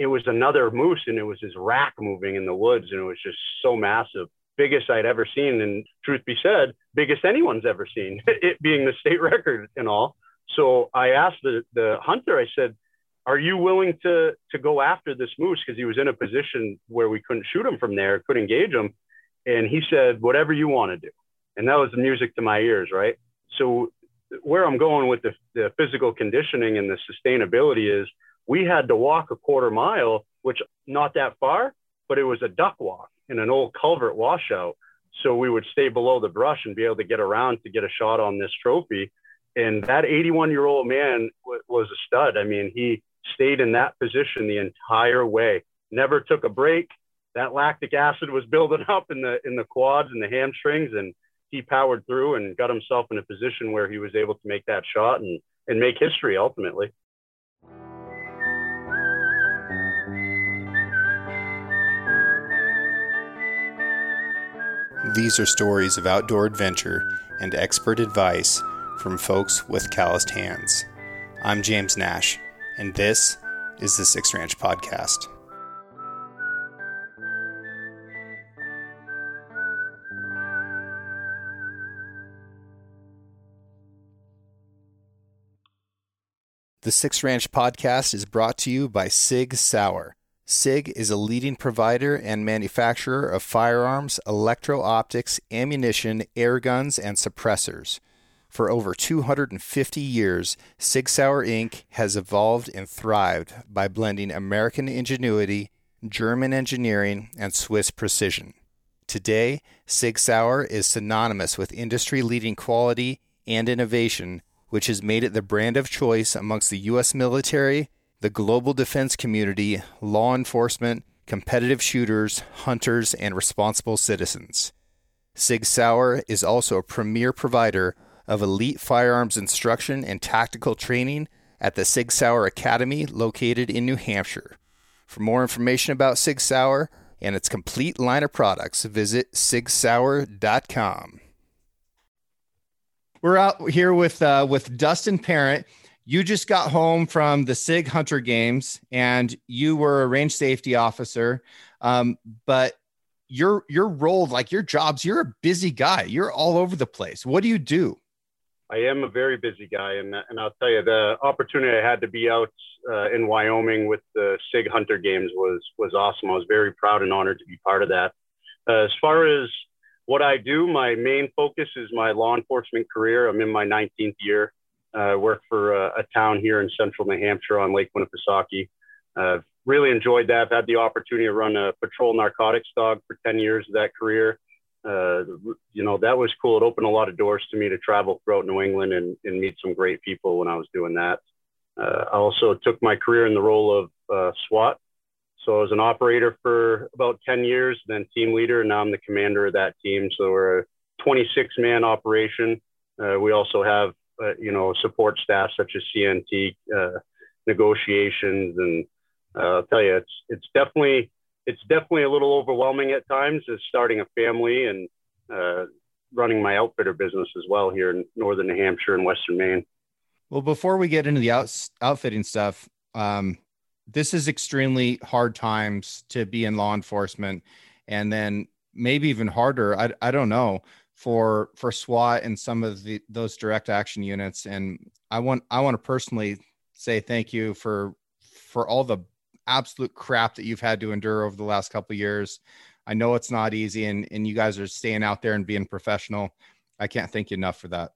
it was another moose and it was his rack moving in the woods and it was just so massive. Biggest i'd ever seen and truth be said biggest anyone's ever seen it being the state record and all. So i asked the, the hunter i said are you willing to to go after this moose? Because he was in a position where we couldn't shoot him from there couldn't engage him. And he said whatever you want to do. And that was the music to my ears right? So where i'm going with the, the physical conditioning and the sustainability is we had to walk a quarter mile, which not that far, but it was a duck walk in an old culvert washout. So we would stay below the brush and be able to get around to get a shot on this trophy. And that 81 year old man w- was a stud. I mean, he stayed in that position the entire way, never took a break. That lactic acid was building up in the in the quads and the hamstrings, and he powered through and got himself in a position where he was able to make that shot and and make history ultimately. These are stories of outdoor adventure and expert advice from folks with calloused hands. I'm James Nash, and this is the Six Ranch Podcast. The Six Ranch Podcast is brought to you by Sig Sauer. SIG is a leading provider and manufacturer of firearms, electro optics, ammunition, air guns, and suppressors. For over 250 years, Sig Sauer Inc. has evolved and thrived by blending American ingenuity, German engineering, and Swiss precision. Today, Sig Sauer is synonymous with industry leading quality and innovation, which has made it the brand of choice amongst the U.S. military the global defense community, law enforcement, competitive shooters, hunters, and responsible citizens. Sig Sauer is also a premier provider of elite firearms instruction and tactical training at the Sig Sauer Academy located in New Hampshire. For more information about Sig Sauer and its complete line of products, visit sigsauer.com. We're out here with uh, with Dustin Parent you just got home from the SIG Hunter Games and you were a range safety officer. Um, but your your role, like your jobs, you're a busy guy. You're all over the place. What do you do? I am a very busy guy, and and I'll tell you the opportunity I had to be out uh, in Wyoming with the SIG Hunter Games was was awesome. I was very proud and honored to be part of that. Uh, as far as what I do, my main focus is my law enforcement career. I'm in my 19th year. I uh, work for a, a, town here in central New Hampshire on Lake Winnipesaukee. Uh, really enjoyed that. I've had the opportunity to run a patrol narcotics dog for 10 years of that career. Uh, you know, that was cool. It opened a lot of doors to me to travel throughout New England and, and meet some great people when I was doing that. Uh, I also took my career in the role of uh, SWAT. So I was an operator for about 10 years, then team leader, and now I'm the commander of that team. So we're a 26 man operation. Uh, we also have uh, you know, support staff such as CNT, uh, negotiations, and uh, I'll tell you, it's it's definitely it's definitely a little overwhelming at times as starting a family and uh, running my outfitter business as well here in northern New Hampshire and western Maine. Well, before we get into the out, outfitting stuff, um, this is extremely hard times to be in law enforcement, and then maybe even harder. I, I don't know for for SWAT and some of the those direct action units. And I want I want to personally say thank you for for all the absolute crap that you've had to endure over the last couple years. I know it's not easy, and and you guys are staying out there and being professional. I can't thank you enough for that.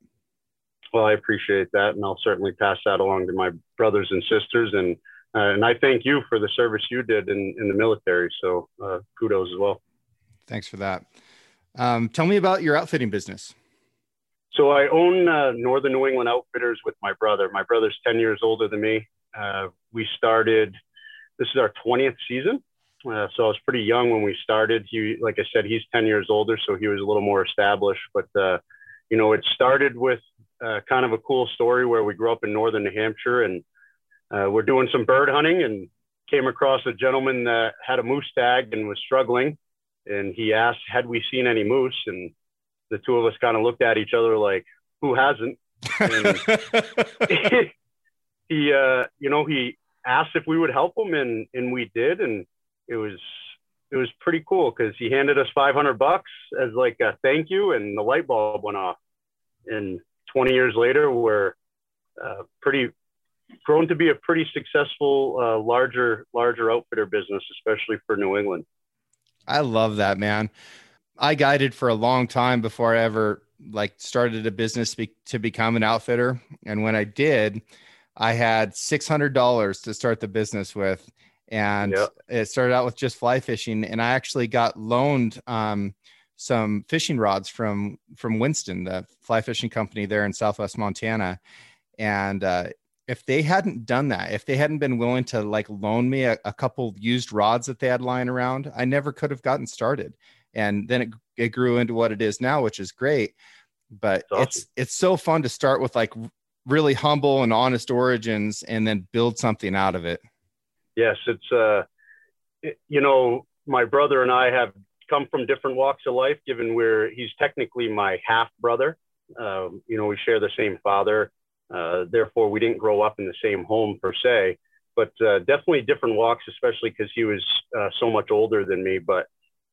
Well, I appreciate that, and I'll certainly pass that along to my brothers and sisters, and uh, and I thank you for the service you did in in the military. So uh, kudos as well. Thanks for that. Um, tell me about your outfitting business. So I own uh, Northern New England Outfitters with my brother. My brother's 10 years older than me. Uh, we started, this is our 20th season. Uh, so I was pretty young when we started. He, like I said, he's 10 years older, so he was a little more established. But, uh, you know, it started with uh, kind of a cool story where we grew up in Northern New Hampshire and uh, we're doing some bird hunting and came across a gentleman that had a moose tag and was struggling and he asked, had we seen any moose? And the two of us kind of looked at each other like, who hasn't? He, uh, you know, he asked if we would help him, and and we did, and it was it was pretty cool because he handed us 500 bucks as like a thank you, and the light bulb went off. And 20 years later, we're uh, pretty grown to be a pretty successful uh, larger larger outfitter business, especially for New England. I love that man. I guided for a long time before I ever like started a business be- to become an outfitter, and when I did, I had six hundred dollars to start the business with, and yep. it started out with just fly fishing, and I actually got loaned um, some fishing rods from from Winston, the fly fishing company there in Southwest Montana, and uh, if they hadn't done that, if they hadn't been willing to like loan me a, a couple used rods that they had lying around, I never could have gotten started. And then it, it grew into what it is now, which is great. But awesome. it's it's so fun to start with like really humble and honest origins and then build something out of it. Yes, it's uh it, you know, my brother and I have come from different walks of life given we're he's technically my half brother. Um, you know, we share the same father uh, therefore, we didn't grow up in the same home per se, but uh, definitely different walks, especially because he was uh, so much older than me. But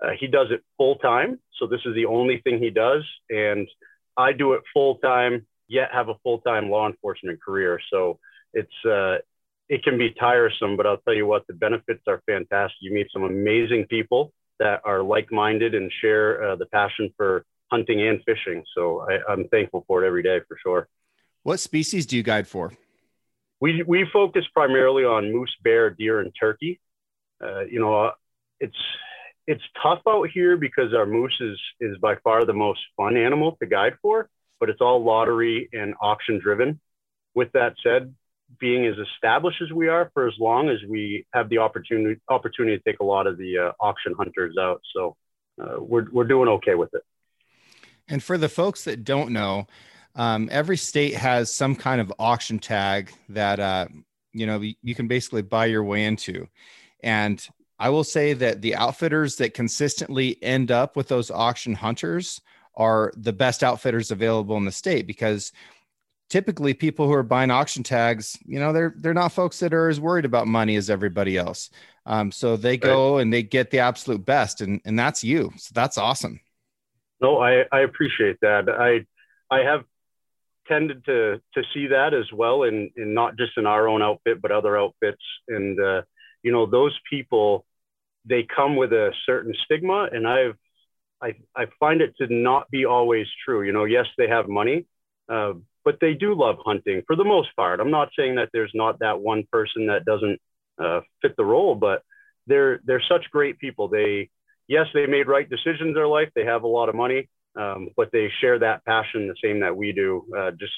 uh, he does it full time. So this is the only thing he does. And I do it full time, yet have a full time law enforcement career. So it's, uh, it can be tiresome, but I'll tell you what, the benefits are fantastic. You meet some amazing people that are like minded and share the passion for hunting and fishing. So I, I'm thankful for it every day for sure. What species do you guide for? We, we focus primarily on moose, bear, deer, and turkey. Uh, you know, uh, it's it's tough out here because our moose is is by far the most fun animal to guide for, but it's all lottery and auction driven. With that said, being as established as we are for as long as we have the opportunity opportunity to take a lot of the uh, auction hunters out, so uh, we're we're doing okay with it. And for the folks that don't know, um, every state has some kind of auction tag that uh, you know you can basically buy your way into. And i will say that the outfitters that consistently end up with those auction hunters are the best outfitters available in the state because typically people who are buying auction tags you know they're they're not folks that are as worried about money as everybody else. Um, so they go and they get the absolute best and and that's you. So that's awesome. No i i appreciate that. I i have tended to to see that as well in in not just in our own outfit but other outfits. And uh, you know those people they come with a certain stigma and i've I, I find it to not be always true. You know yes they have money uh, but they do love hunting for the most part. I'm not saying that there's not that one person that doesn't uh, fit the role but they're they're such great people. They yes they made right decisions in their life. They have a lot of money um, but they share that passion the same that we do. Uh, just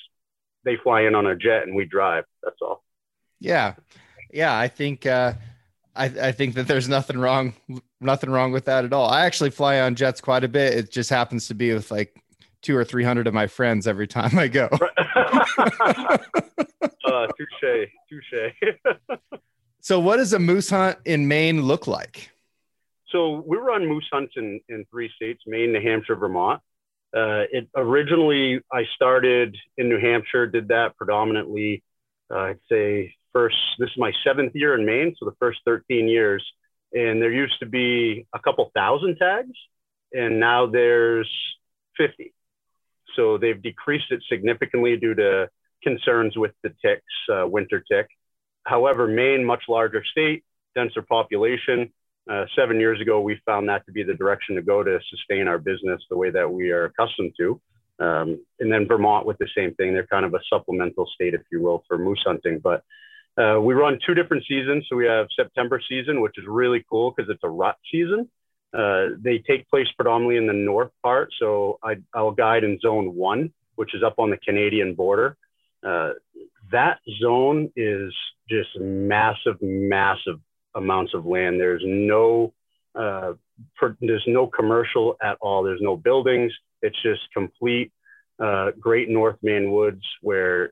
they fly in on a jet and we drive. That's all. Yeah, yeah. I think uh, I, I think that there's nothing wrong nothing wrong with that at all. I actually fly on jets quite a bit. It just happens to be with like two or three hundred of my friends every time I go. uh, touche, touche. so, what does a moose hunt in Maine look like? So we run moose hunts in, in three states, Maine, New Hampshire, Vermont. Uh, it originally, I started in New Hampshire, did that predominantly, uh, I'd say first, this is my seventh year in Maine. So the first 13 years. And there used to be a couple thousand tags and now there's 50. So they've decreased it significantly due to concerns with the ticks, uh, winter tick. However, Maine, much larger state, denser population, uh, seven years ago, we found that to be the direction to go to sustain our business the way that we are accustomed to. Um, and then Vermont with the same thing. They're kind of a supplemental state, if you will, for moose hunting. But uh, we run two different seasons. So we have September season, which is really cool because it's a rut season. Uh, they take place predominantly in the north part. So I, will guide in zone one, which is up on the Canadian border. Uh, that zone is just massive, massive amounts of land. There's no uh, per, there's no commercial at all. There's no buildings. It's just complete uh, Great North Maine woods where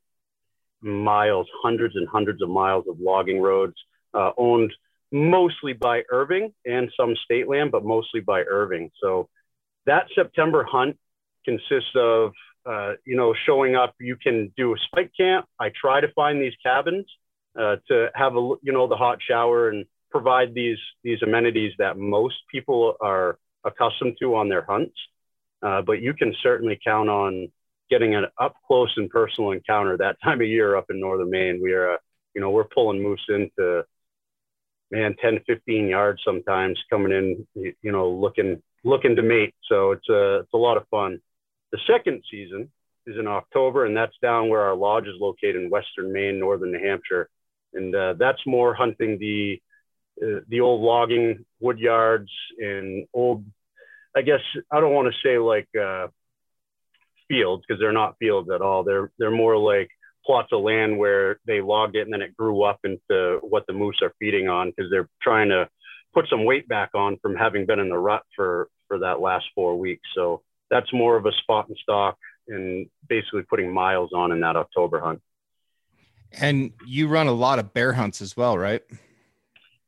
miles, hundreds and hundreds of miles of logging roads uh, owned mostly by Irving and some state land, but mostly by Irving. So that September hunt consists of, uh, you know, showing up. You can do a spike camp. I try to find these cabins uh, to have a you know the hot shower and provide these these amenities that most people are accustomed to on their hunts. Uh, but you can certainly count on getting an up close and personal encounter that time of year up in northern Maine. We are, uh, you know, we're pulling moose into man 10, 15 yards sometimes coming in, you know, looking looking to mate. So it's a it's a lot of fun. The second season is in October, and that's down where our lodge is located in western Maine, northern New Hampshire, and uh, that's more hunting the uh, the old logging wood yards and old. I guess I don't want to say like uh, fields because they're not fields at all. They're they're more like plots of land where they logged it and then it grew up into what the moose are feeding on because they're trying to put some weight back on from having been in the rut for for that last four weeks. So that's more of a spot and stock and basically putting miles on in that October hunt. And you run a lot of bear hunts as well, right?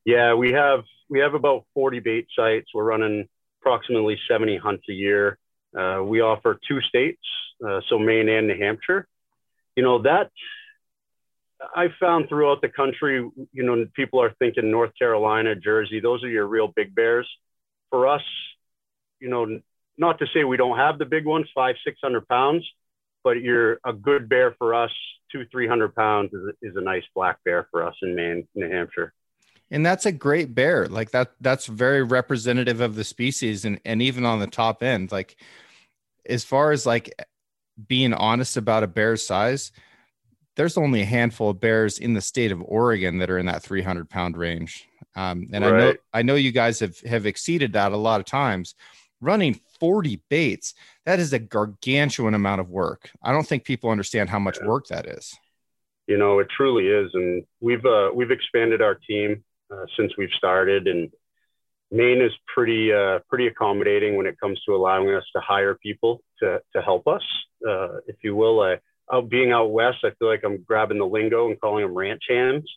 Yeah, we have we have about 40 bait sites. We're running approximately 70 hunts a year. Uh, we offer two states, uh, so Maine and New Hampshire. You know that I found throughout the country, you know, people are thinking North Carolina, Jersey, those are your real big bears. For us, you know, not to say we don't have the big ones, five, 600 pounds, but you're a good bear for us, two, 300 pounds is, is a nice black bear for us in Maine, New Hampshire. And that's a great bear. Like that, that's very representative of the species. And, and even on the top end, like as far as like being honest about a bear's size, there's only a handful of bears in the state of Oregon that are in that 300 pound range. Um, and right. I know I know you guys have have exceeded that a lot of times. Running 40 baits, that is a gargantuan amount of work. I don't think people understand how much yeah. work that is. You know, it truly is, and we've uh, we've expanded our team uh, since we've started, and Maine is pretty uh, pretty accommodating when it comes to allowing us to hire people to to help us, uh, if you will. Out being out west, I feel like I'm grabbing the lingo and calling them ranch hands.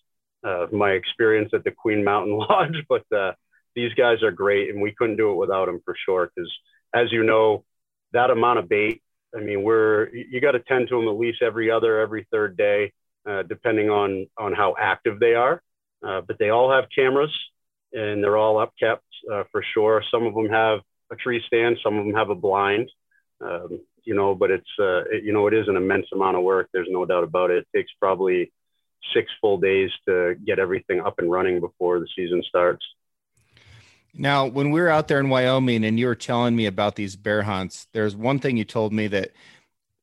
Uh, my experience at the Queen Mountain Lodge, but uh, these guys are great, and we couldn't do it without them for sure. Because as you know, that amount of bait, I mean, we're you got to tend to them at least every other, every third day, uh, depending on on how active they are. Uh, but they all have cameras, and they're all upkept uh, for sure. Some of them have a tree stand, some of them have a blind. Um, you know, but it's, uh, it, you know, it is an immense amount of work. There's no doubt about it. It takes probably six full days to get everything up and running before the season starts. Now, when we were out there in Wyoming and you were telling me about these bear hunts, there's one thing you told me that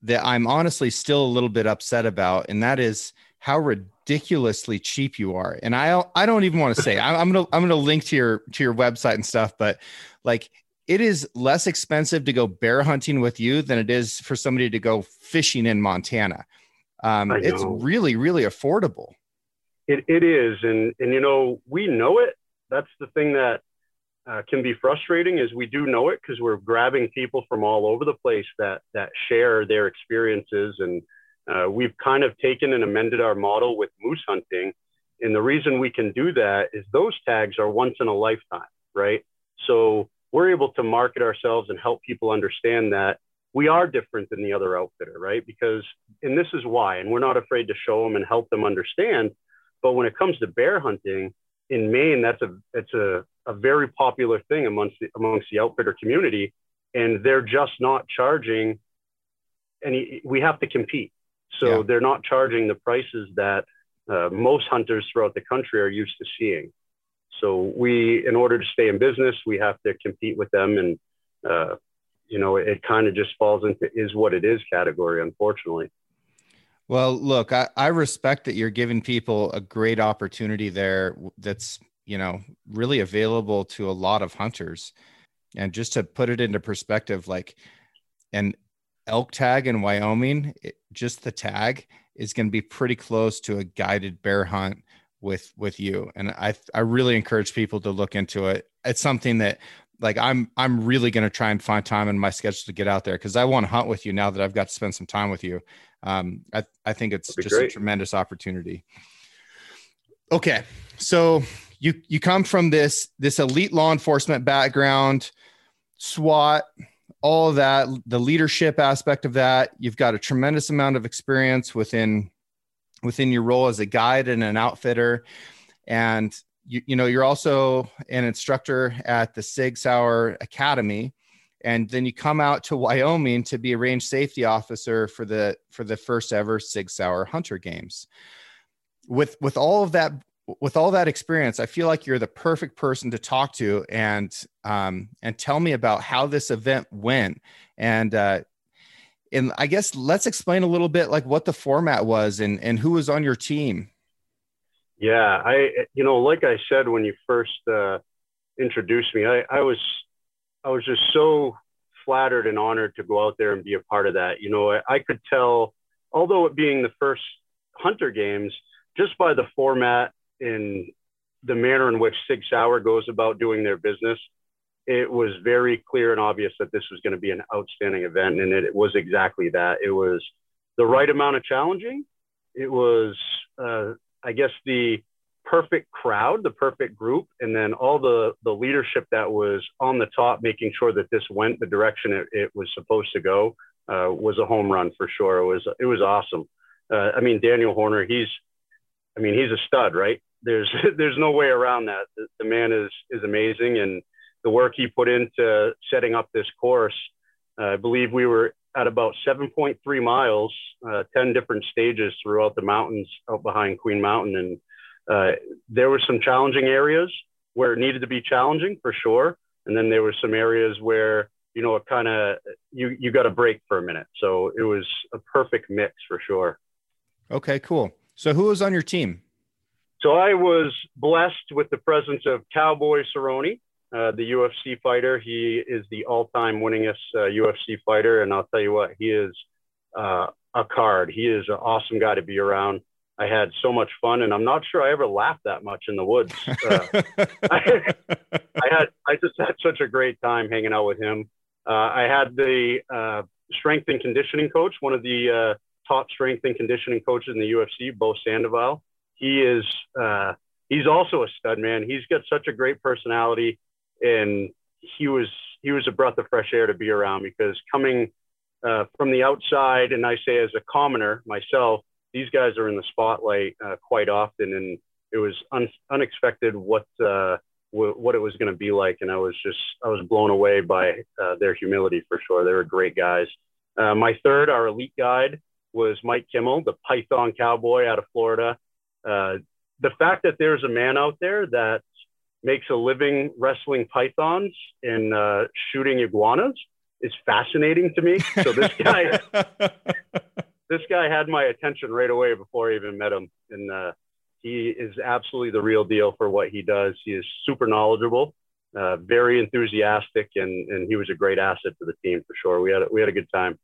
that I'm honestly still a little bit upset about, and that is how ridiculously cheap you are. And I I don't even want to say I'm gonna I'm gonna link to your to your website and stuff, but like it is less expensive to go bear hunting with you than it is for somebody to go fishing in Montana. Um, it's really, really affordable. It, it is. And, and, you know, we know it. That's the thing that uh, can be frustrating is we do know it because we're grabbing people from all over the place that, that share their experiences. And uh, we've kind of taken and amended our model with moose hunting. And the reason we can do that is those tags are once in a lifetime, right? So we're able to market ourselves and help people understand that we are different than the other outfitter, right? Because, and this is why, and we're not afraid to show them and help them understand. But when it comes to bear hunting in Maine, that's a it's a, a very popular thing amongst the, amongst the outfitter community, and they're just not charging any. We have to compete, so yeah. they're not charging the prices that uh, most hunters throughout the country are used to seeing. So we, in order to stay in business, we have to compete with them, and uh, you know, it kind of just falls into is what it is category, unfortunately. Well, look, I, I respect that you're giving people a great opportunity there. That's you know really available to a lot of hunters, and just to put it into perspective, like an elk tag in Wyoming, it, just the tag is going to be pretty close to a guided bear hunt with with you. And i i really encourage people to look into it. It's something that like i'm i'm really going to try and find time in my schedule to get out there because i want to hunt with you now that i've got to spend some time with you. Um i, I think it's just great. a tremendous opportunity. Okay so you you come from this this elite law enforcement background swat all of that the leadership aspect of that you've got a tremendous amount of experience within within your role as a guide and an outfitter. And you, you know, you're also an instructor at the Sig Sauer Academy. And then you come out to Wyoming to be a range safety officer for the for the first ever Sig Sauer Hunter Games. With with all of that with all that experience, I feel like you're the perfect person to talk to and um, and tell me about how this event went. And uh, and I guess let's explain a little bit like what the format was and and who was on your team. Yeah, I you know, like I said when you first uh, introduced me, I, I was I was just so flattered and honored to go out there and be a part of that. You know, I, I could tell, although it being the first Hunter Games, just by the format and the manner in which Sig Sauer goes about doing their business, it was very clear and obvious that this was going to be an outstanding event. And it, it was exactly that. It was the right amount of challenging. It was, uh, I guess, the perfect crowd, the perfect group, and then all the, the leadership that was on the top, making sure that this went the direction it, it was supposed to go, uh, was a home run for sure. It was, it was awesome. Uh, I mean, Daniel Horner, he's, I mean, he's a stud, right? There's, there's no way around that. The, the man is, is amazing. And, the work he put into setting up this course. Uh, I believe we were at about 7.3 miles, uh, 10 different stages throughout the mountains out behind Queen Mountain. And uh, there were some challenging areas where it needed to be challenging for sure. And then there were some areas where, you know, it kind of, you, you got a break for a minute. So it was a perfect mix for sure. Okay, cool. So who was on your team? So I was blessed with the presence of Cowboy Cerrone, uh, the UFC fighter. He is the all-time winningest uh, UFC fighter, and I'll tell you what, he is uh, a card. He is an awesome guy to be around. I had so much fun, and I'm not sure I ever laughed that much in the woods. Uh, I, I, had, I just had such a great time hanging out with him. Uh, I had the strength and conditioning coach, one of the top strength and conditioning coaches in the UFC, Bo Sandoval. He is he's also a stud man. He's got such a great personality and he was he was a breath of fresh air to be around because coming uh, from the outside, and I say as a commoner myself, these guys are in the spotlight uh, quite often, and it was un- unexpected what uh, w- what it was going to be like, and I was just I was blown away by uh, their humility for sure. They were great guys. Uh, my third, our elite guide, was Mike Kimmel, the Python Cowboy out of Florida. Uh, the fact that there's a man out there that makes a living wrestling pythons and uh, shooting iguanas is fascinating to me. So this guy, this guy had my attention right away before I even met him, and uh, he is absolutely the real deal for what he does. He is super knowledgeable, uh, very enthusiastic, and and he was a great asset to the team for sure. We had a, we had a good time.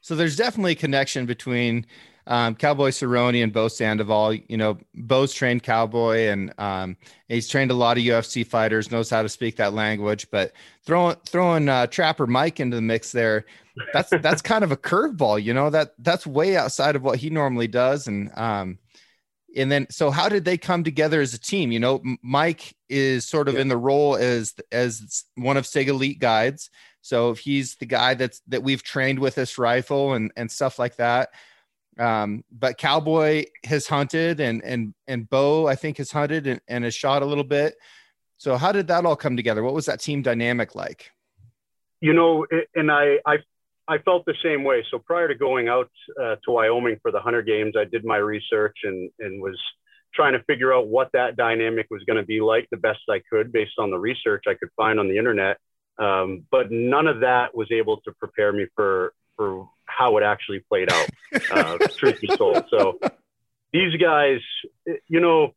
So there's definitely a connection between um, Cowboy Cerrone and Bo Sandoval. You know, Bo's trained Cowboy, and um, he's trained a lot of UFC fighters, knows how to speak that language. But throwing throwing uh, Trapper Mike into the mix there, that's that's kind of a curveball. You know that that's way outside of what he normally does, and um, and then so how did they come together as a team? You know, Mike is sort of yeah. in the role as as one of Sig Elite guides. So if he's the guy that's that we've trained with this rifle and and stuff like that. Um, but Cowboy has hunted and and and Bo, I think, has hunted and, and has shot a little bit. So how did that all come together? What was that team dynamic like? You know, and I I I felt the same way. So prior to going out uh, to Wyoming for the Hunter Games, I did my research and and was trying to figure out what that dynamic was going to be like the best I could based on the research I could find on the internet. Um, but none of that was able to prepare me for for how it actually played out, uh, truth be told. So these guys, you know,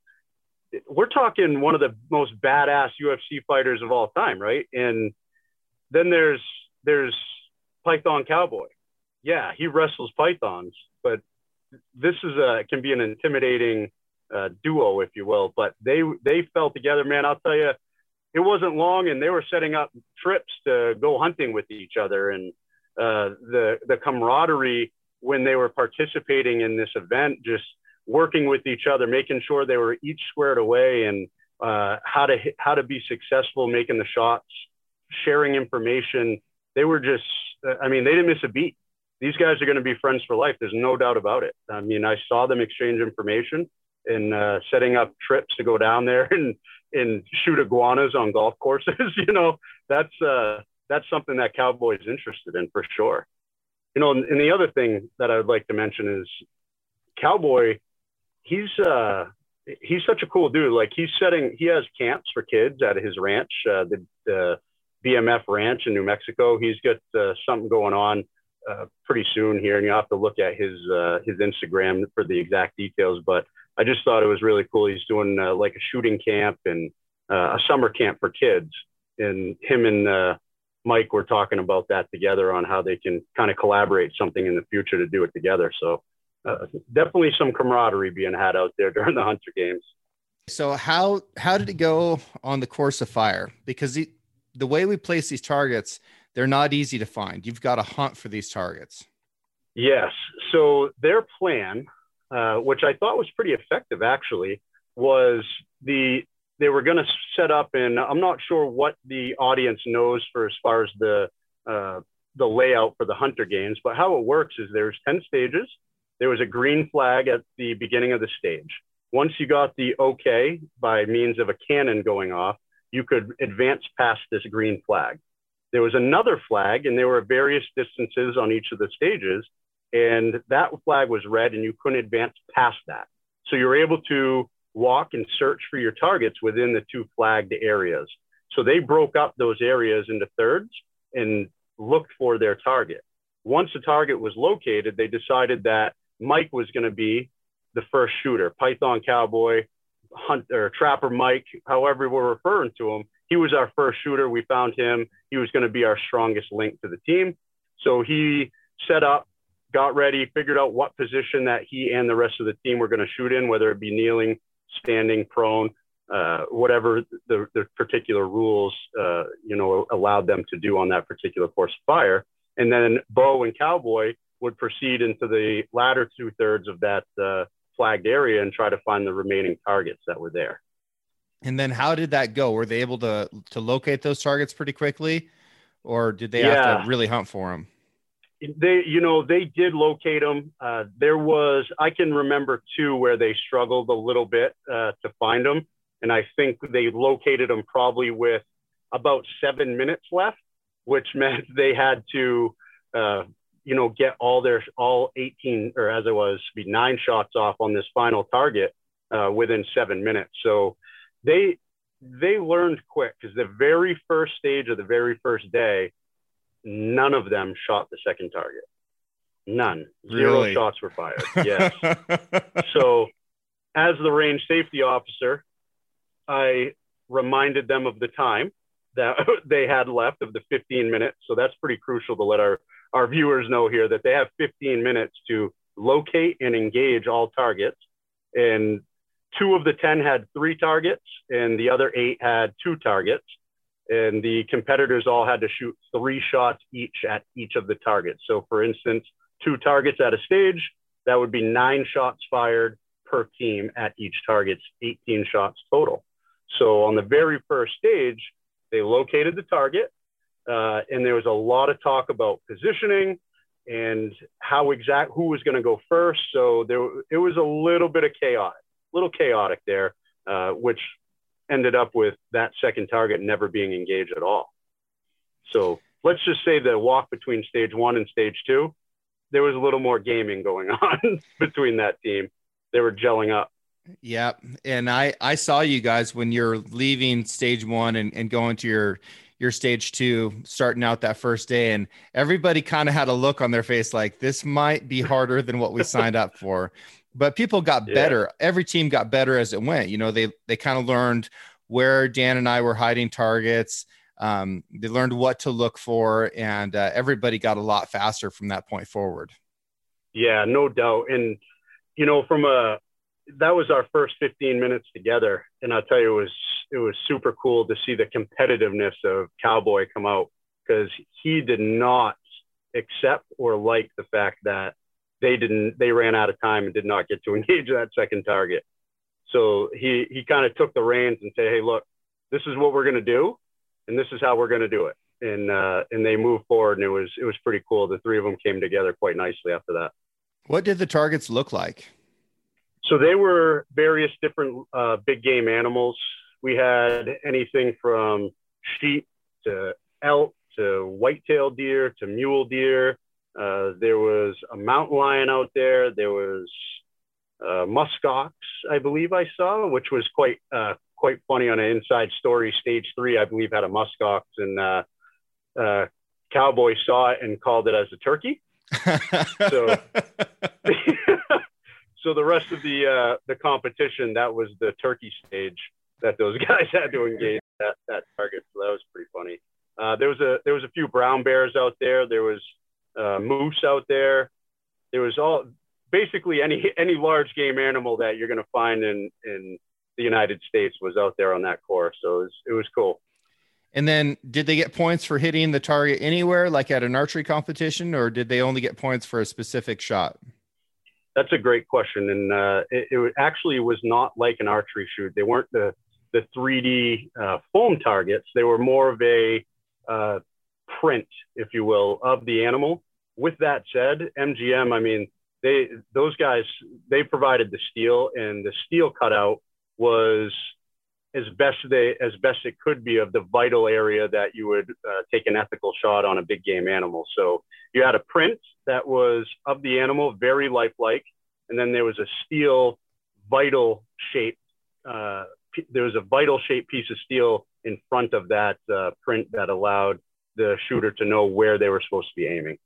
we're talking one of the most badass UFC fighters of all time, right? And then there's there's Python Cowboy. Yeah, he wrestles pythons, but this is a can be an intimidating uh, duo, if you will. But they they fell together, man. I'll tell you, it wasn't long, and they were setting up trips to go hunting with each other, and uh, the the camaraderie when they were participating in this event, just working with each other, making sure they were each squared away and uh, how to how to be successful making the shots, sharing information. They were just, I mean, they didn't miss a beat. these guys are going to be friends for life. There's no doubt about it. I mean, I saw them exchange information and uh, setting up trips to go down there and and shoot iguanas on golf courses. you know, that's uh, that's something that Cowboy's interested in for sure. You know, and, and the other thing that I would like to mention is Cowboy. He's uh, he's such a cool dude. Like he's setting, he has camps for kids at his ranch, uh, the, the BMF Ranch in New Mexico. He's got uh, something going on uh, pretty soon here, and you have to look at his uh, his Instagram for the exact details. But I just thought it was really cool. He's doing uh, like a shooting camp and uh, a summer camp for kids, and him and uh, Mike were talking about that together on how they can kind of collaborate something in the future to do it together. So uh, definitely some camaraderie being had out there during the hunter games. So how how did it go on the course of fire? Because the, the way we place these targets, they're not easy to find. You've got to hunt for these targets. Yes. So their plan, uh, which I thought was pretty effective actually, was the they were going to set up and I'm not sure what the audience knows for as far as the uh, the layout for the hunter games, but how it works is there's 10 stages there was a green flag at the beginning of the stage. Once you got the okay by means of a cannon going off, you could advance past this green flag. There was another flag, and there were various distances on each of the stages, and that flag was red, and you couldn't advance past that. So you're able to walk and search for your targets within the two flagged areas. So they broke up those areas into thirds and looked for their target. Once the target was located, they decided that Mike was going to be the first shooter. Python Cowboy, Hunter, Trapper Mike, however we're referring to him, he was our first shooter. We found him. He was going to be our strongest link to the team. So he set up, got ready, figured out what position that he and the rest of the team were going to shoot in, whether it be kneeling, standing, prone, uh, whatever the, the particular rules, uh, you know, allowed them to do on that particular course of fire. And then Bo and Cowboy would proceed into the latter two thirds of that uh, flagged area and try to find the remaining targets that were there. And then how did that go? Were they able to to locate those targets pretty quickly, or did they yeah. have to really hunt for them? They, you know, they did locate them. Uh, there was, I can remember two where they struggled a little bit uh, to find them, and I think they located them probably with about seven minutes left, which meant they had to uh, you know, get all their all 18 or as it was, be nine shots off on this final target uh, within seven minutes. So they they learned quick because the very first stage of the very first day, none of them shot the second target. None. Zero really? shots were fired. Yes. so as the range safety officer, I reminded them of the time that they had left of the 15 minutes. So that's pretty crucial to let our our viewers know here that they have 15 minutes to locate and engage all targets. And two of the 10 had three targets, and the other eight had two targets. And the competitors all had to shoot three shots each at each of the targets. So, for instance, two targets at a stage, that would be nine shots fired per team at each target, 18 shots total. So, on the very first stage, they located the target, uh, and there was a lot of talk about positioning and how exact who was going to go first. So there, it was a little bit of chaotic, a little chaotic there, uh, which ended up with that second target never being engaged at all. So let's just say the walk between stage one and stage two, there was a little more gaming going on between that team. They were gelling up. Yeah. And I, I saw you guys when you're leaving stage one and, and going to your, your stage two starting out that first day and everybody kind of had a look on their face like this might be harder than what we signed up for but people got yeah. better. Every team got better as it went. You know they they kind of learned where dan and i were hiding targets. Um, they learned what to look for and uh, everybody got a lot faster from that point forward. Yeah no doubt. And you know from a that was our first 15 minutes together and i'll tell you it was it was super cool to see the competitiveness of cowboy come out because he did not accept or like the fact that they didn't they ran out of time and did not get to engage that second target so he he kind of took the reins and said hey look this is what we're going to do and this is how we're going to do it and uh, and they moved forward, and it was it was pretty cool. The three of them came together quite nicely after that. What did the targets look like? So they were various different uh, big game animals. We had anything from sheep to elk to white-tailed deer to mule deer. Uh, there was a mountain lion out there. There was uh, muskox, I believe I saw, which was quite uh, quite funny on an inside story. Stage three, I believe, had a muskox, and uh, uh, Cowboy saw it and called it as a turkey. so, so the rest of the uh, the competition, that was the turkey stage that those guys had to engage that, that target. So that was pretty funny. Uh, there was a there was a few brown bears out there. There was uh, moose out there. There was all basically any any large game animal that you're going to find in in the United States was out there on that course. So it was it was cool. And then, did they get points for hitting the target anywhere, like at an archery competition, or did they only get points for a specific shot? That's a great question, and uh, it, it, actually was not like an archery shoot. They weren't the the 3D uh, foam targets. They were more of a uh, print, if you will, of the animal. With that said, MGM, I mean, they those guys they provided the steel, and the steel cutout was as best they as best it could be of the vital area that you would uh, take an ethical shot on a big game animal. So you had a print that was of the animal, very lifelike, and then there was a steel vital shape. Uh, there was a vital shaped piece of steel in front of that uh, print that allowed the shooter to know where they were supposed to be aiming.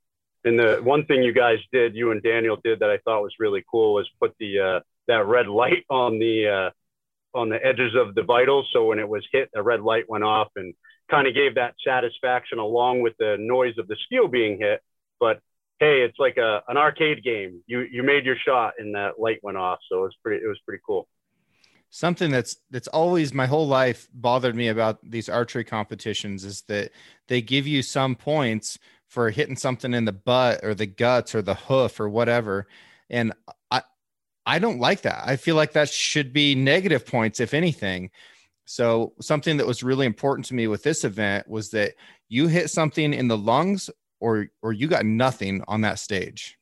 And the one thing you guys did, you and Daniel did that I thought was really cool was put the uh, that red light on the uh, on the edges of the vitals. So when it was hit, a red light went off and kind of gave that satisfaction along with the noise of the steel being hit. But hey, it's like a, an arcade game. You you made your shot and that light went off. So it was pretty it was pretty cool. Something that's that's always my whole life bothered me about these archery competitions is that they give you some points for hitting something in the butt or the guts or the hoof or whatever. And I, I don't like that. I feel like that should be negative points, if anything. So, something that was really important to me with this event was that you hit something in the lungs or or you got nothing on that stage.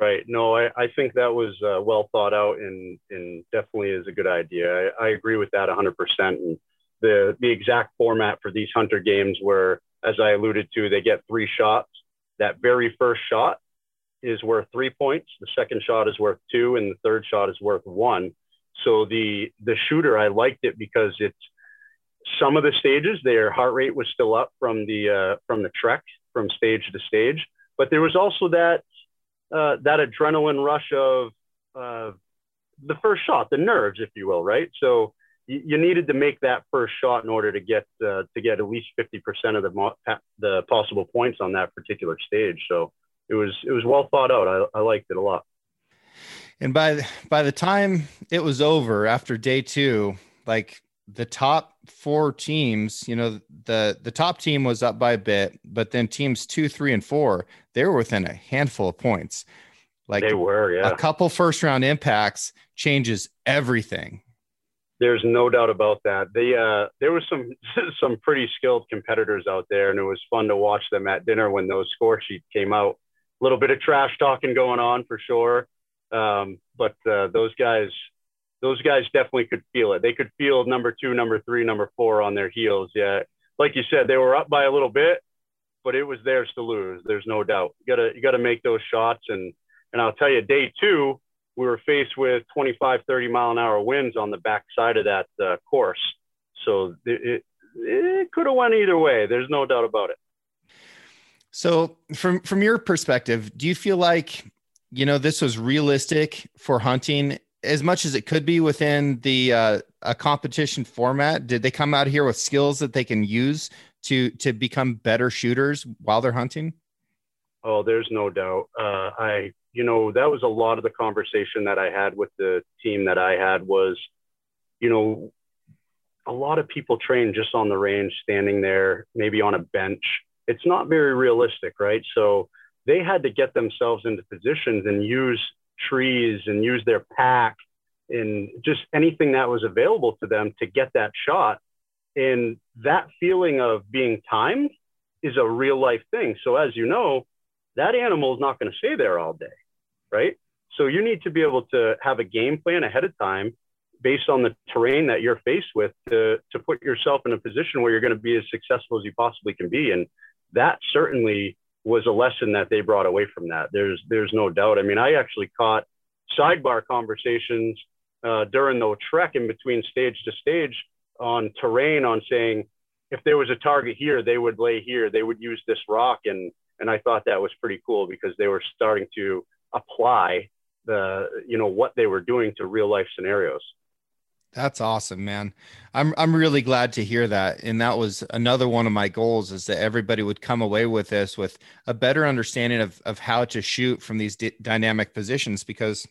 Right. No, I, I think that was uh, well thought out and, and definitely is a good idea. I, I agree with that 100%. And the, the exact format for these hunter games where, as I alluded to, they get three shots. That very first shot is worth three points. The second shot is worth two, and the third shot is worth one. So the the shooter, I liked it because it's some of the stages their heart rate was still up from the uh, from the trek from stage to stage, but there was also that uh, that adrenaline rush of uh, the first shot, the nerves, if you will, right? So you, you needed to make that first shot in order to get uh, to get at least fifty percent of the mo- the possible points on that particular stage. So it was it was well thought out. I, I liked it a lot. And by by the time it was over after day two, like the top four teams, you know, the the top team was up by a bit, but then teams two, three, and four, they were within a handful of points. Like they were, yeah. A couple first round impacts changes everything. There's no doubt about that. They uh, there was some some pretty skilled competitors out there, and it was fun to watch them at dinner when those score sheets came out A little bit of trash talking going on for sure. Um, but uh, those guys, those guys definitely could feel it. They could feel number two, number three, number four on their heels. Yeah, like you said, they were up by a little bit, but it was theirs to lose. There's no doubt. You gotta you gotta make those shots. And and I'll tell you, day two, we were faced with 25, 30 mile an hour winds on the back side of that uh, course. So it, it, it could have went either way. There's no doubt about it. So from from your perspective, do you feel like you know this was realistic for hunting as much as it could be within the uh, a competition format? Did they come out here with skills that they can use to to become better shooters while they're hunting? Oh, there's no doubt. Uh, I you know that was a lot of the conversation that I had with the team that I had was, you know, a lot of people train just on the range, standing there, maybe on a bench it's not very realistic, right? So they had to get themselves into positions and use trees and use their pack and just anything that was available to them to get that shot. And that feeling of being timed is a real life thing. So as you know, that animal is not going to stay there all day, right? So you need to be able to have a game plan ahead of time based on the terrain that you're faced with to, to put yourself in a position where you're going to be as successful as you possibly can be. And that certainly was a lesson that they brought away from that. There's, there's no doubt. I mean, I actually caught sidebar conversations uh, during the trek in between stage to stage on terrain on saying, if there was a target here, they would lay here, they would use this rock. And, and I thought that was pretty cool because they were starting to apply the, you know, what they were doing to real life scenarios. That's awesome, man. I'm I'm really glad to hear that. And that was another one of my goals is that everybody would come away with this with a better understanding of of how to shoot from these d- dynamic positions because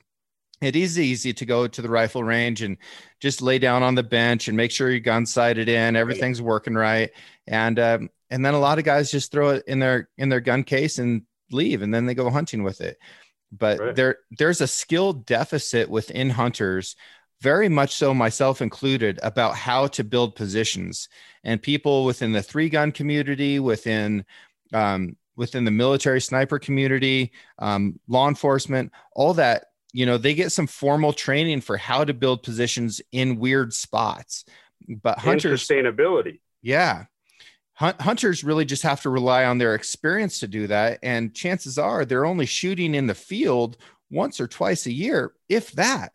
it is easy to go to the rifle range and just lay down on the bench and make sure your gun sighted in, everything's working right, and um, and then a lot of guys just throw it in their in their gun case and leave, and then they go hunting with it. But right. there there's a skill deficit within hunters very much so myself included about how to build positions. And people within the three gun community within um, within the military sniper community um, law enforcement all that you know they get some formal training for how to build positions in weird spots. But hunters sustainability. Yeah hunters really just have to rely on their experience to do that and chances are they're only shooting in the field once or twice a year if that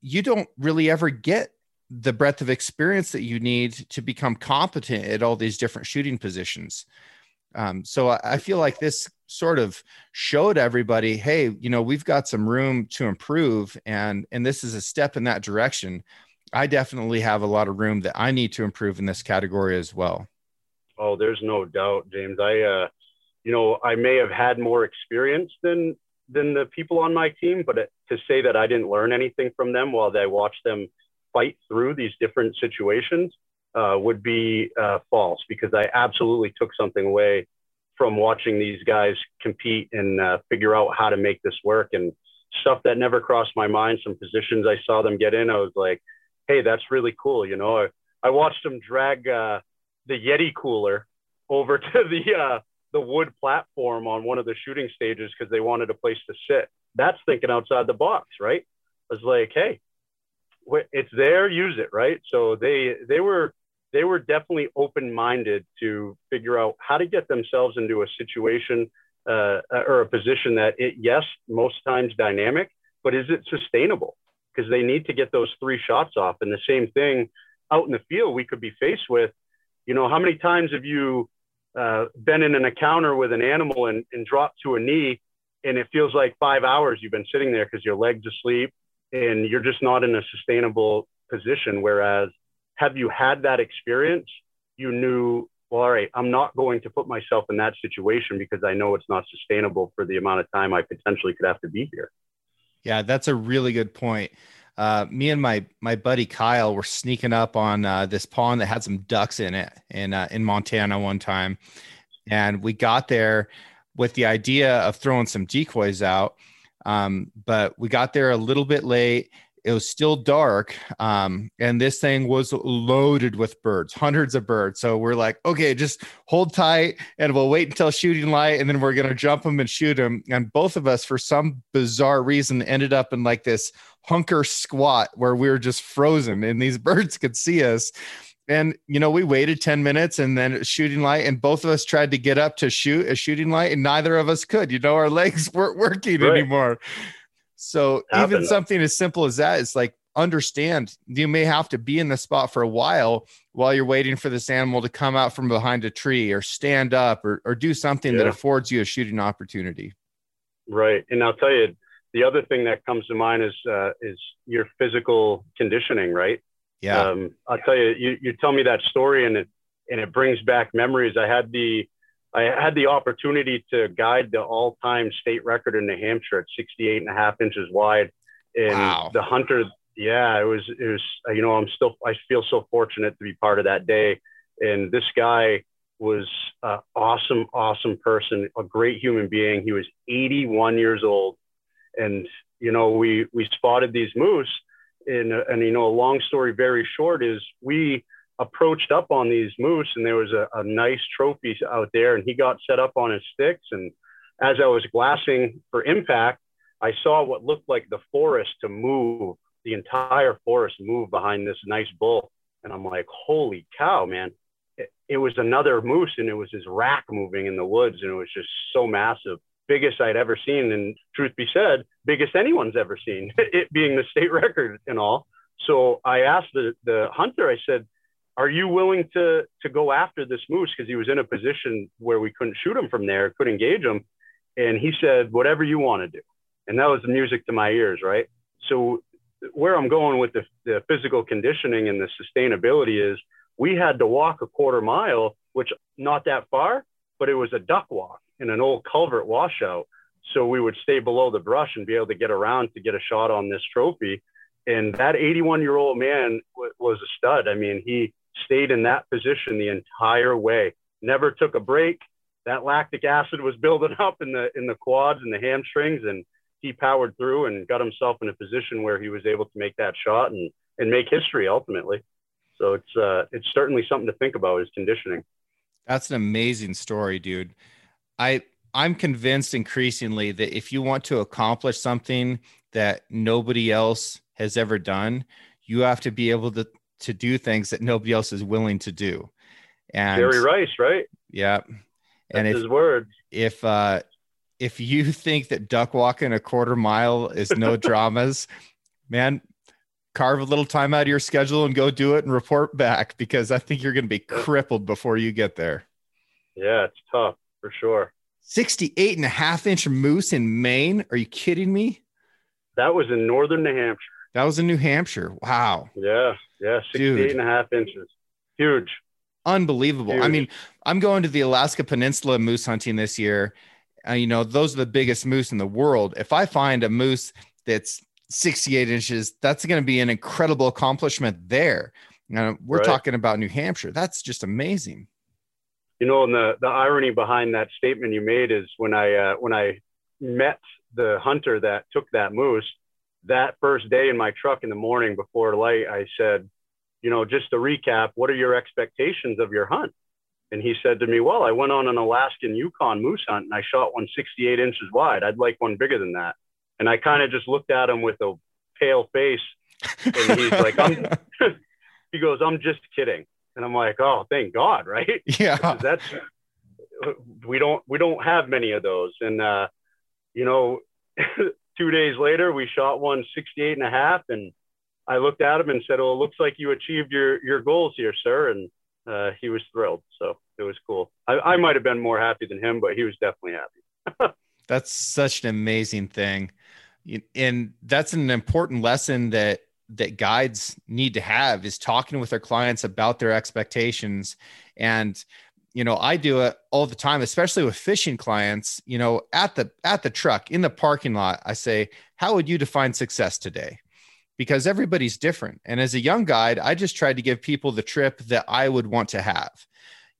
you don't really ever get the breadth of experience that you need to become competent at all these different shooting positions. Um, so I, I feel like this sort of showed everybody, hey, you know, we've got some room to improve, and and this is a step in that direction. I definitely have a lot of room that I need to improve in this category as well. Oh, there's no doubt, James. I, uh, you know, I may have had more experience than than the people on my team, but to say that I didn't learn anything from them while I watched them fight through these different situations uh, would be uh, false because I absolutely took something away from watching these guys compete and uh, figure out how to make this work and stuff that never crossed my mind. Some positions I saw them get in, I was like, hey, that's really cool. You know, I, I watched them drag uh, the Yeti cooler over to the uh, the wood platform on one of the shooting stages because they wanted a place to sit. That's thinking outside the box, right? I was like, hey, it's there, use it, right? So they they were they were definitely open minded to figure out how to get themselves into a situation uh, or a position that it yes most times dynamic, but is it sustainable? Because they need to get those three shots off. And the same thing out in the field, we could be faced with. You know, how many times have you uh, been in an encounter with an animal and, and dropped to a knee and it feels like five hours you've been sitting there because your legs asleep and you're just not in a sustainable position? Whereas have you had that experience? You knew well all right i'm not going to put myself in that situation because i know it's not sustainable for the amount of time i potentially could have to be here. Yeah that's a really good point uh, me and my my buddy Kyle were sneaking up on uh, this pond that had some ducks in it in uh, in Montana one time, and we got there with the idea of throwing some decoys out. Um, but we got there a little bit late. It was still dark. Um, and this thing was loaded with birds hundreds of birds. So we're like okay just hold tight and we'll wait until shooting light and then we're to jump them and shoot them and both of us for some bizarre reason ended up in like this hunker squat where we were just frozen and these birds could see us and you know we waited 10 minutes and then shooting light and both of us tried to get up to shoot a shooting light and neither of us could you know our legs weren't working right. anymore so even something as simple as that is like understand you may have to be in the spot for a while while you're waiting for this animal to come out from behind a tree or stand up or, or do something yeah. that affords you a shooting opportunity. Right. And I'll tell you, the other thing that comes to mind is, uh, is your physical conditioning, right? Yeah. Um, I'll tell you, you, you tell me that story and it, and it brings back memories. I had the, I had the opportunity to guide the all-time state record in New Hampshire at 68 and a half inches wide. And wow. the hunter, yeah, it was, it was, you know, I'm still, I feel so fortunate to be part of that day. And this guy was an awesome, awesome person, a great human being. He was 81 years old. And, you know, we, we spotted these moose and, and, you know, a long story very short is we, approached up on these moose and there was a, a nice trophy out there and he got set up on his sticks and as I was glassing for impact, I saw what looked like the forest to move, the entire forest move behind this nice bull. And I'm like, holy cow, man. It, it was another moose and it was his rack moving in the woods and it was just so massive. Biggest I'd ever seen. And truth be said, biggest anyone's ever seen, it being the state record and all. So I asked the, the hunter, I said, are you willing to to go after this moose because he was in a position where we couldn't shoot him from there couldn't engage him and he said whatever you want to do and that was the music to my ears right so where i'm going with the, the physical conditioning and the sustainability is we had to walk a quarter mile which not that far but it was a duck walk in an old culvert washout so we would stay below the brush and be able to get around to get a shot on this trophy and that 81 year old man w- was a stud i mean he stayed in that position the entire way, never took a break. That lactic acid was building up in the in the quads and the hamstrings, and he powered through and got himself in a position where he was able to make that shot and and make history ultimately. So it's uh, it's certainly something to think about is conditioning. That's an amazing story, dude. I I'm convinced increasingly that if you want to accomplish something that nobody else has ever done, you have to be able to to do things that nobody else is willing to do. And Jerry Rice, right? Yeah. And That's if, his words. If uh if you think that duck walking a quarter mile is no dramas, man, carve a little time out of your schedule and go do it and report back because I think you're going to be crippled before you get there. Yeah, it's tough for sure. 68 and a half inch moose in Maine. Are you kidding me? That was in northern New Hampshire. That was in New Hampshire. Wow. Yeah. Yeah, 68 Dude. and a half inches. Huge. Unbelievable. Huge. I mean, I'm going to the Alaska Peninsula moose hunting this year. Uh, you know, those are the biggest moose in the world. If I find a moose that's 68 inches, that's going to be an incredible accomplishment there. Now, we're right. talking about New Hampshire. That's just amazing. You know, and the, the irony behind that statement you made is when I uh, when I met the hunter that took that moose, that first day in my truck in the morning before light, I said, you know, just to recap, what are your expectations of your hunt? And he said to me, well, I went on an Alaskan Yukon moose hunt and I shot one 68 inches wide. I'd like one bigger than that. And I kind of just looked at him with a pale face. And he's like, he goes, I'm just kidding. And I'm like, oh, thank God, right? Yeah. That's, we don't, we don't have many of those. And, uh, you know, two days later, we shot one 68 and a half. And I looked at him and said, well, it looks like you achieved your, your goals here, sir. And uh, he was thrilled. So it was cool. I, I might have been more happy than him, but he was definitely happy. that's such an amazing thing. And that's an important lesson that that guides need to have is talking with their clients about their expectations. And you know i do it all the time especially with fishing clients you know at the at the truck in the parking lot i say how would you define success today? Because everybody's different. And as a young guide i just tried to give people the trip that i would want to have.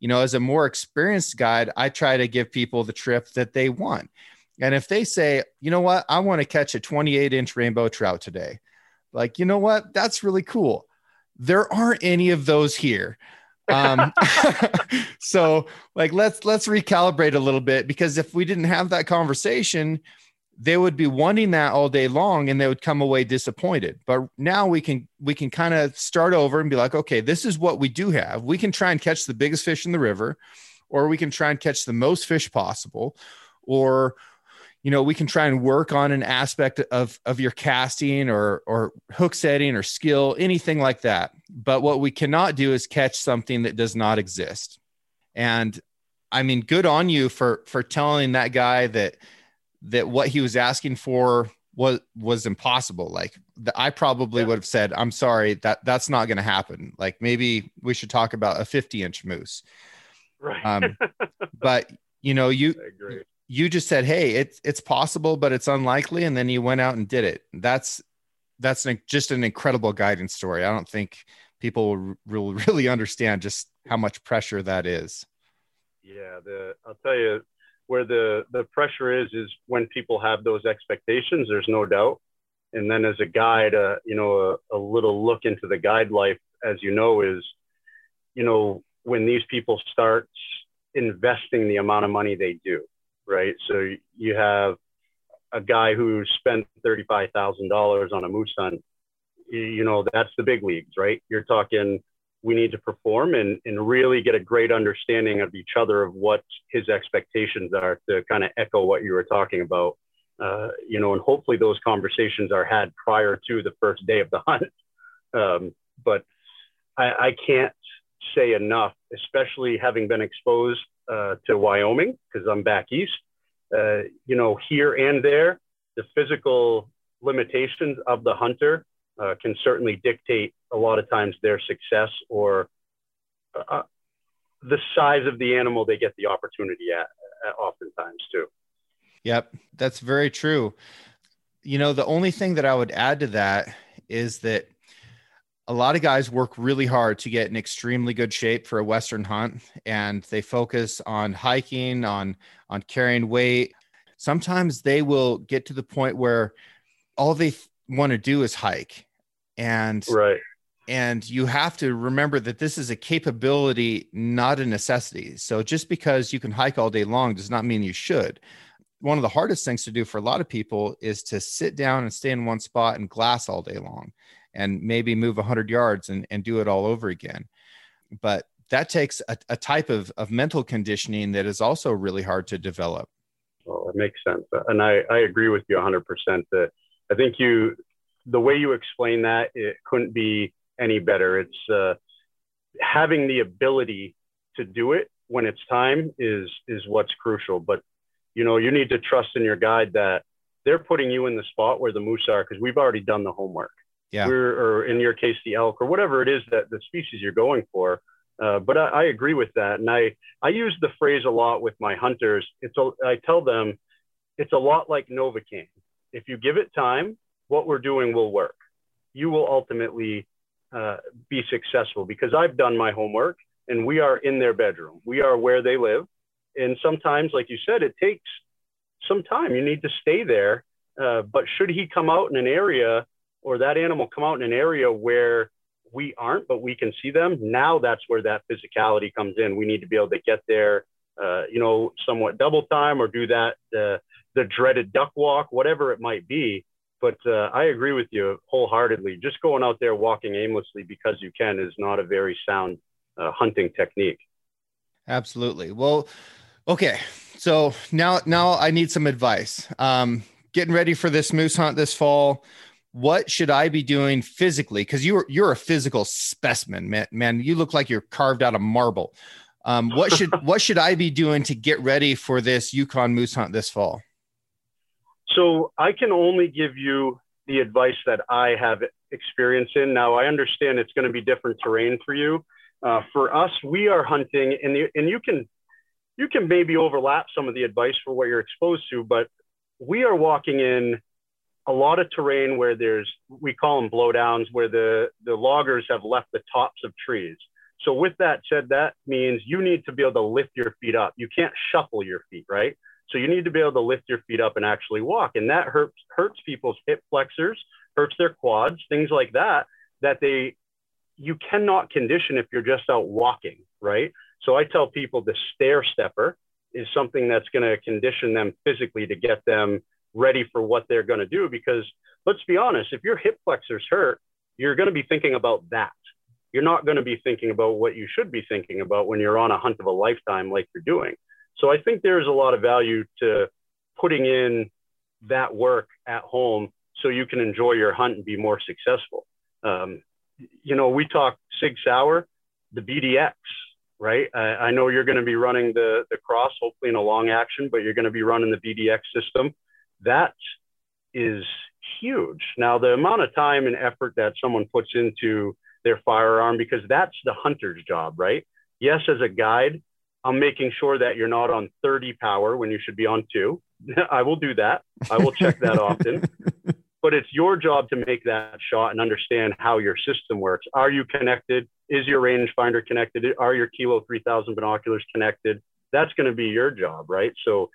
You know as a more experienced guide i try to give people the trip that they want. And if they say you know what? I want to catch a 28 inch rainbow trout today like you know what? That's really cool. There aren't any of those here. Um, so like let's let's recalibrate a little bit because if we didn't have that conversation they would be wanting that all day long and they would come away disappointed. But now we can we can kind of start over and be like okay this is what we do have. We can try and catch the biggest fish in the river or we can try and catch the most fish possible or you know we can try and work on an aspect of of your casting or or hook setting or skill anything like that. But what we cannot do is catch something that does not exist. And i mean good on you for for telling that guy that that what he was asking for was was impossible. Like the, i probably yeah. would have said i'm sorry that that's not going to happen. Like maybe we should talk about a 50 inch moose. Right. Um, but you know you you just said, "Hey, it's it's possible, but it's unlikely," and then you went out and did it. That's that's an, just an incredible guidance story. I don't think people will, really understand just how much pressure that is. Yeah, the I'll tell you where the the pressure is is when people have those expectations. There's no doubt, and then as a guide, uh, you know, a, a little look into the guide life, as you know, is you know, when these people start investing the amount of money they do, right? So you have a guy who spent $35,000 on a moose hunt, you know, that's the big leagues, right? You're talking, we need to perform and, and really get a great understanding of each other of what his expectations are to kind of echo what you were talking about. Uh, you know, and hopefully those conversations are had prior to the first day of the hunt. Um, but I, I, can't say enough, especially having been exposed uh, to Wyoming because I'm back east. Uh, you know, here and there, the physical limitations of the hunter uh, can certainly dictate a lot of times their success or uh, the size of the animal they get the opportunity at, at oftentimes too. Yep, that's very true. You know, the only thing that I would add to that is that a lot of guys work really hard to get in extremely good shape for a western hunt and they focus on hiking on on carrying weight. Sometimes they will get to the point where all they want to do is hike and right. and you have to remember that this is a capability not a necessity. So just because you can hike all day long does not mean you should. One of the hardest things to do for a lot of people is to sit down and stay in one spot and glass all day long and maybe move 100 yards and, and do it all over again. But that takes a, a type of, of mental conditioning that is also really hard to develop. Well, it makes sense. And I, I agree with you 100% that I think you, the way you explain that, it couldn't be any better. It's uh, having the ability to do it when it's time is, is what's crucial. But, you know, you need to trust in your guide that they're putting you in the spot where the moose are because we've already done the homework yeah. Or in your case, the elk or whatever it is that the species you're going for. Uh, but I, I, agree with that. And I, I use the phrase a lot with my hunters. It's a, I tell them it's a lot like Novocaine. If you give it time, what we're doing will work. You will ultimately uh, be successful because I've done my homework and we are in their bedroom. We are where they live. And sometimes, like you said, it takes some time. You need to stay there. Uh, but should he come out in an area or that animal come out in an area where we aren't, but we can see them, now that's where that physicality comes in. We need to be able to get there, uh, you know, somewhat double time or do that, uh, the dreaded duck walk, whatever it might be. But uh, I agree with you wholeheartedly. Just going out there walking aimlessly because you can is not a very sound uh, hunting technique. Absolutely. Well, okay. So now, now I need some advice. Um, getting ready for this moose hunt this fall what should I be doing physically? Because you're you're a physical specimen, man. Man, you look like you're carved out of marble. Um, what should what should I be doing to get ready for this Yukon moose hunt this fall? So I can only give you the advice that I have experience in. Now I understand it's going to be different terrain for you. Uh, for us, we are hunting, and the, and you can you can maybe overlap some of the advice for what you're exposed to, but we are walking in a lot of terrain where there's we call them blowdowns where the the loggers have left the tops of trees. So with that said that means you need to be able to lift your feet up. You can't shuffle your feet right? So you need to be able to lift your feet up and actually walk. And that hurts hurts people's hip flexors hurts their quads things like that that they you cannot condition if you're just out walking right? So i tell people the stair stepper is something that's going to condition them physically to get them ready for what they're going to do. Because let's be honest, if your hip flexors hurt, you're going to be thinking about that. You're not going to be thinking about what you should be thinking about when you're on a hunt of a lifetime like you're doing. So I think there's a lot of value to putting in that work at home so you can enjoy your hunt and be more successful. Um, you know, we talk Sig Sauer, the BDX, right? I, I know you're going to be running the, the cross, hopefully in a long action, but you're going to be running the BDX system that is huge. Now, the amount of time and effort that someone puts into their firearm, because that's the hunter's job, right? Yes, as a guide, I'm making sure that you're not on 30 power when you should be on two. I will do that. I will check that often. But it's your job to make that shot and understand how your system works. Are you connected? Is your rangefinder connected? Are your Kilo 3000 binoculars connected? That's going to be your job, right? So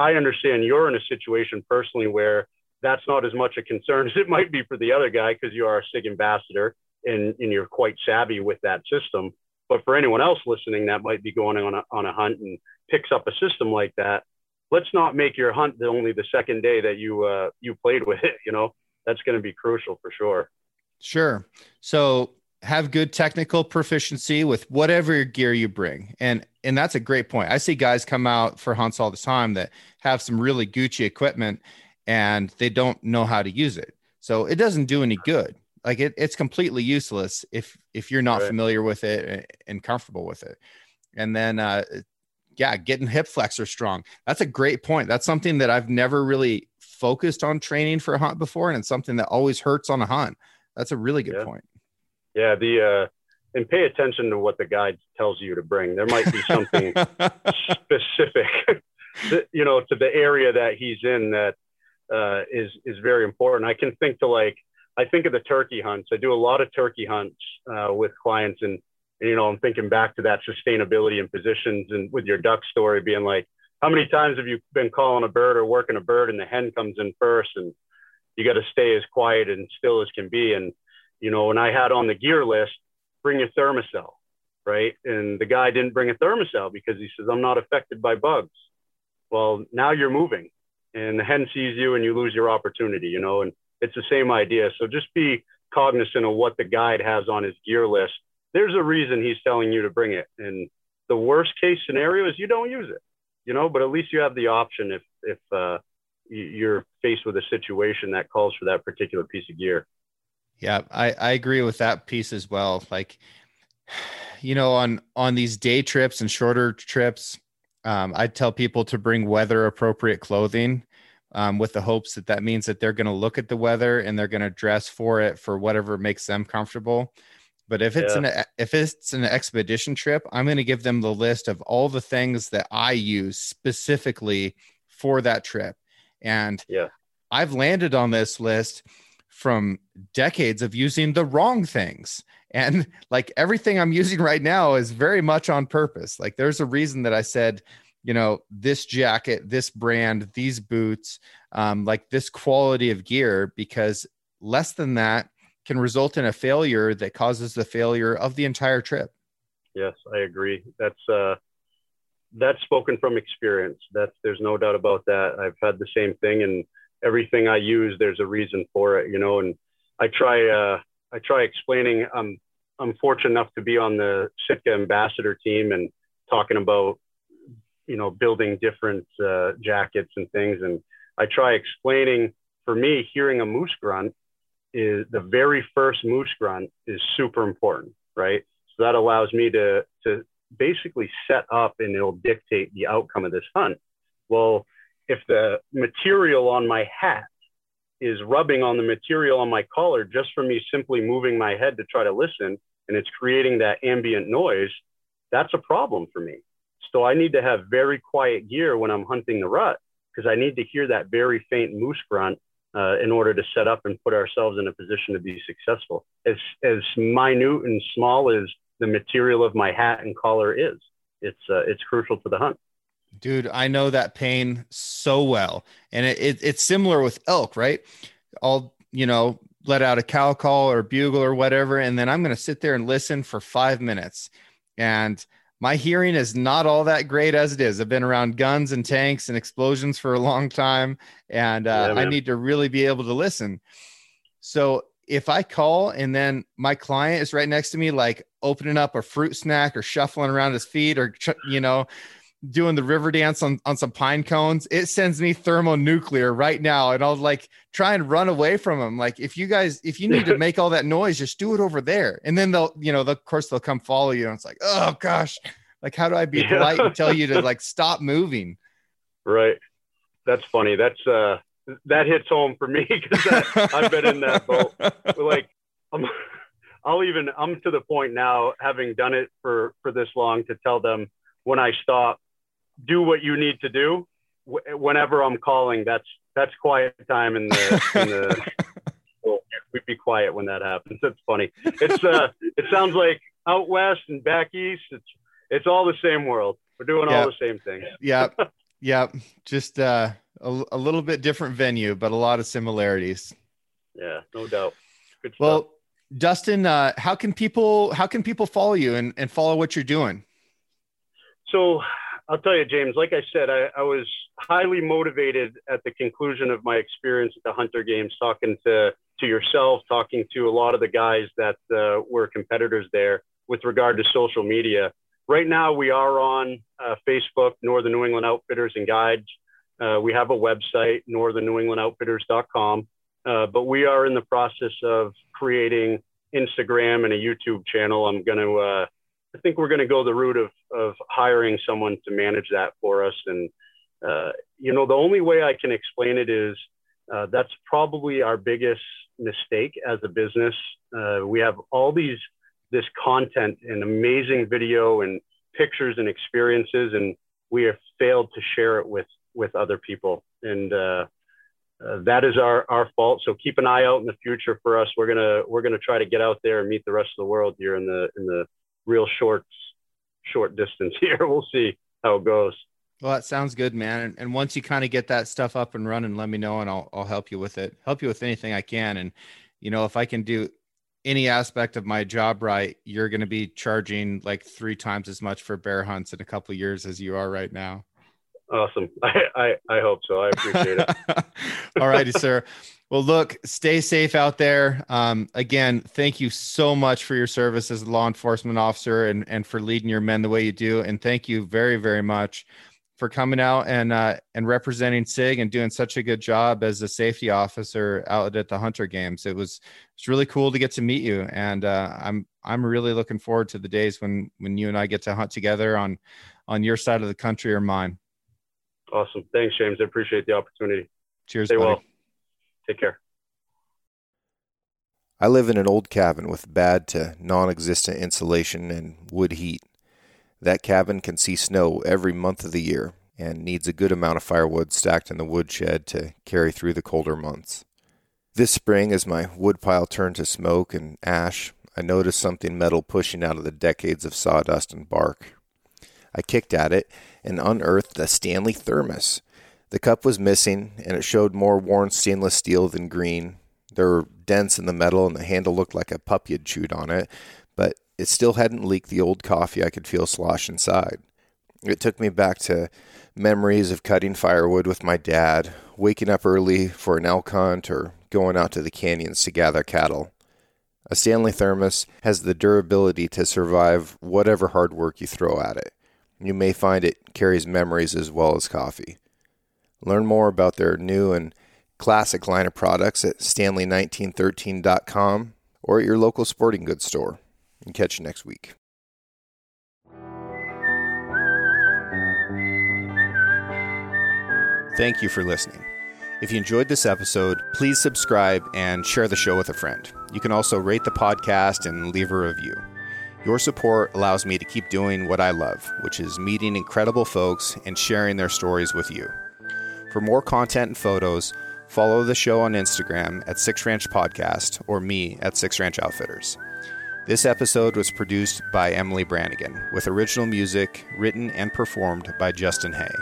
I understand you're in a situation personally where that's not as much a concern as it might be for the other guy because you are a SIG ambassador and, and you're quite savvy with that system. But for anyone else listening that might be going on a, on a hunt and picks up a system like that, let's not make your hunt the only the second day that you uh, you played with it. You know, that's going to be crucial for sure. Sure. So have good technical proficiency with whatever gear you bring. And and that's a great point. I see guys come out for hunts all the time that have some really Gucci equipment and they don't know how to use it. So it doesn't do any good. Like it, it's completely useless if if you're not right. familiar with it and comfortable with it. And then uh yeah, getting hip flexor strong. That's a great point. That's something that I've never really focused on training for a hunt before and it's something that always hurts on a hunt. That's a really good yeah. point. Yeah, the uh, and pay attention to what the guide tells you to bring. There might be something specific, you know, to the area that he's in that uh, is is very important. I can think to like I think of the turkey hunts. I do a lot of turkey hunts uh, with clients, and, and you know, I'm thinking back to that sustainability and positions, and with your duck story being like, how many times have you been calling a bird or working a bird, and the hen comes in first, and you got to stay as quiet and still as can be, and you know, and I had on the gear list, bring your Thermacell, right? And the guy didn't bring a Thermacell because he says, I'm not affected by bugs. Well, now you're moving and the hen sees you and you lose your opportunity, you know, and it's the same idea. So just be cognizant of what the guide has on his gear list. There's a reason he's telling you to bring it. And the worst case scenario is you don't use it, you know, but at least you have the option if, if, uh, you're faced with a situation that calls for that particular piece of gear. Yeah, I, I agree with that piece as well. Like, you know, on on these day trips and shorter trips, um, I tell people to bring weather appropriate clothing, um, with the hopes that that means that they're going to look at the weather and they're going to dress for it for whatever makes them comfortable. But if it's yeah. an if it's an expedition trip, I'm going to give them the list of all the things that I use specifically for that trip. And yeah, I've landed on this list from decades of using the wrong things. And like everything I'm using right now is very much on purpose. Like there's a reason that I said, you know, this jacket, this brand, these boots, um, like this quality of gear, because less than that can result in a failure that causes the failure of the entire trip. Yes, I agree. That's uh that's spoken from experience. That's there's no doubt about that. I've had the same thing and everything I use, there's a reason for it, you know. And I try, uh, I try explaining. I'm, I'm fortunate enough to be on the Sitka ambassador team and talking about, you know, building different uh, jackets and things. And I try explaining. For me, hearing a moose grunt is the very first moose grunt is super important, right? So that allows me to to basically set up and it'll dictate the outcome of this hunt. Well, if the material on my hat is rubbing on the material on my collar just from me simply moving my head to try to listen and it's creating that ambient noise, that's a problem for me. So I need to have very quiet gear when I'm hunting the rut because I need to hear that very faint moose grunt uh, in order to set up and put ourselves in a position to be successful. As, as minute and small as the material of my hat and collar is, it's, uh, it's crucial to the hunt. Dude, I know that pain so well. And it, it, it's similar with elk, right? I'll, you know, let out a cow call or bugle or whatever. And then I'm going to sit there and listen for five minutes. And my hearing is not all that great as it is. I've been around guns and tanks and explosions for a long time. And uh, yeah, I need to really be able to listen. So if I call and then my client is right next to me, like opening up a fruit snack or shuffling around his feet or, you know, doing the river dance on, on some pine cones, it sends me thermonuclear right now. And I'll like try and run away from them. Like, if you guys, if you need to make all that noise, just do it over there. And then they'll, you know, of course they'll come follow you. And it's like, oh gosh, like, how do I be polite and tell you to like stop moving? Right. That's funny. That's, uh, that hits home for me because I've been in that boat. But like, I'm, I'll even, I'm to the point now, having done it for, for this long to tell them when I stop, do what you need to do whenever I'm calling. That's that's quiet time in the. In the we'd be quiet when that happens. It's funny. It's uh, it sounds like out west and back east. It's it's all the same world. We're doing all the same things. yeah, yeah. Just uh, a, a little bit different venue, but a lot of similarities. Yeah, no doubt. Good well, Dustin, uh, how can people how can people follow you and, and follow what you're doing? So I'll tell you, James, like I said, I, I was highly motivated at the conclusion of my experience at the Hunter Games, talking to, to yourself, talking to a lot of the guys that uh, were competitors there with regard to social media. Right now, we are on uh, Facebook, Northern New England Outfitters and Guides. Uh, we have a website, northernnewenglandoutfitters.com, uh, but we are in the process of creating Instagram and a YouTube channel. I'm going to uh, I think we're going to go the route of, of hiring someone to manage that for us. And, uh, you know, the only way I can explain it is uh, that's probably our biggest mistake as a business. Uh, we have all these, this content and amazing video and pictures and experiences, and we have failed to share it with, with other people. And, uh, uh, that is our, our fault. So keep an eye out in the future for us. We're gonna we're gonna try to get out there and meet the rest of the world here in the in the real short short distance here. We'll see how it goes. Well, that sounds good, man. And, and once you kind of get that stuff up and running, let me know and I'll I'll help you with it. Help you with anything I can. And you know, if I can do any aspect of my job right, you're going to be charging like three times as much for bear hunts in a couple years as you are right now. Awesome. I, I, I hope so. I appreciate it. All righty, sir. Well, look, stay safe out there. Um, again, thank you so much for your service as a law enforcement officer and, and for leading your men the way you do. And thank you very, very much for coming out and uh, and representing SIG and doing such a good job as a safety officer out at the Hunter Games. It was it's really cool to get to meet you, and uh, I'm I'm really looking forward to the days when when you and I get to hunt together on on your side of the country or mine. Awesome, thanks, James. I appreciate the opportunity. Cheers. Stay buddy. well. Take care. I live in an old cabin with bad to non existent insulation and wood heat. That cabin can see snow every month of the year and needs a good amount of firewood stacked in the woodshed to carry through the colder months. This spring, as my woodpile turned to smoke and ash, I noticed something metal pushing out of the decades of sawdust and bark. I kicked at it and unearthed a Stanley thermos. The cup was missing, and it showed more worn stainless steel than green. There were dents in the metal, and the handle looked like a puppy had chewed on it, but it still hadn't leaked the old coffee I could feel slosh inside. It took me back to memories of cutting firewood with my dad, waking up early for an elk hunt, or going out to the canyons to gather cattle. A Stanley thermos has the durability to survive whatever hard work you throw at it. You may find it carries memories as well as coffee. Learn more about their new and classic line of products at stanley1913.com or at your local sporting goods store. And catch you next week. Thank you for listening. If you enjoyed this episode, please subscribe and share the show with a friend. You can also rate the podcast and leave a review. Your support allows me to keep doing what I love, which is meeting incredible folks and sharing their stories with you. For more content and photos, follow the show on Instagram at Six Ranch Podcast or me at Six Ranch Outfitters. This episode was produced by Emily Brannigan, with original music written and performed by Justin Hay.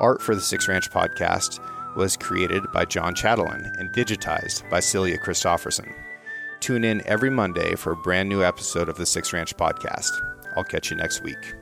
Art for the Six Ranch Podcast was created by John Chatelain and digitized by Celia Christofferson. Tune in every Monday for a brand new episode of the Six Ranch Podcast. I'll catch you next week.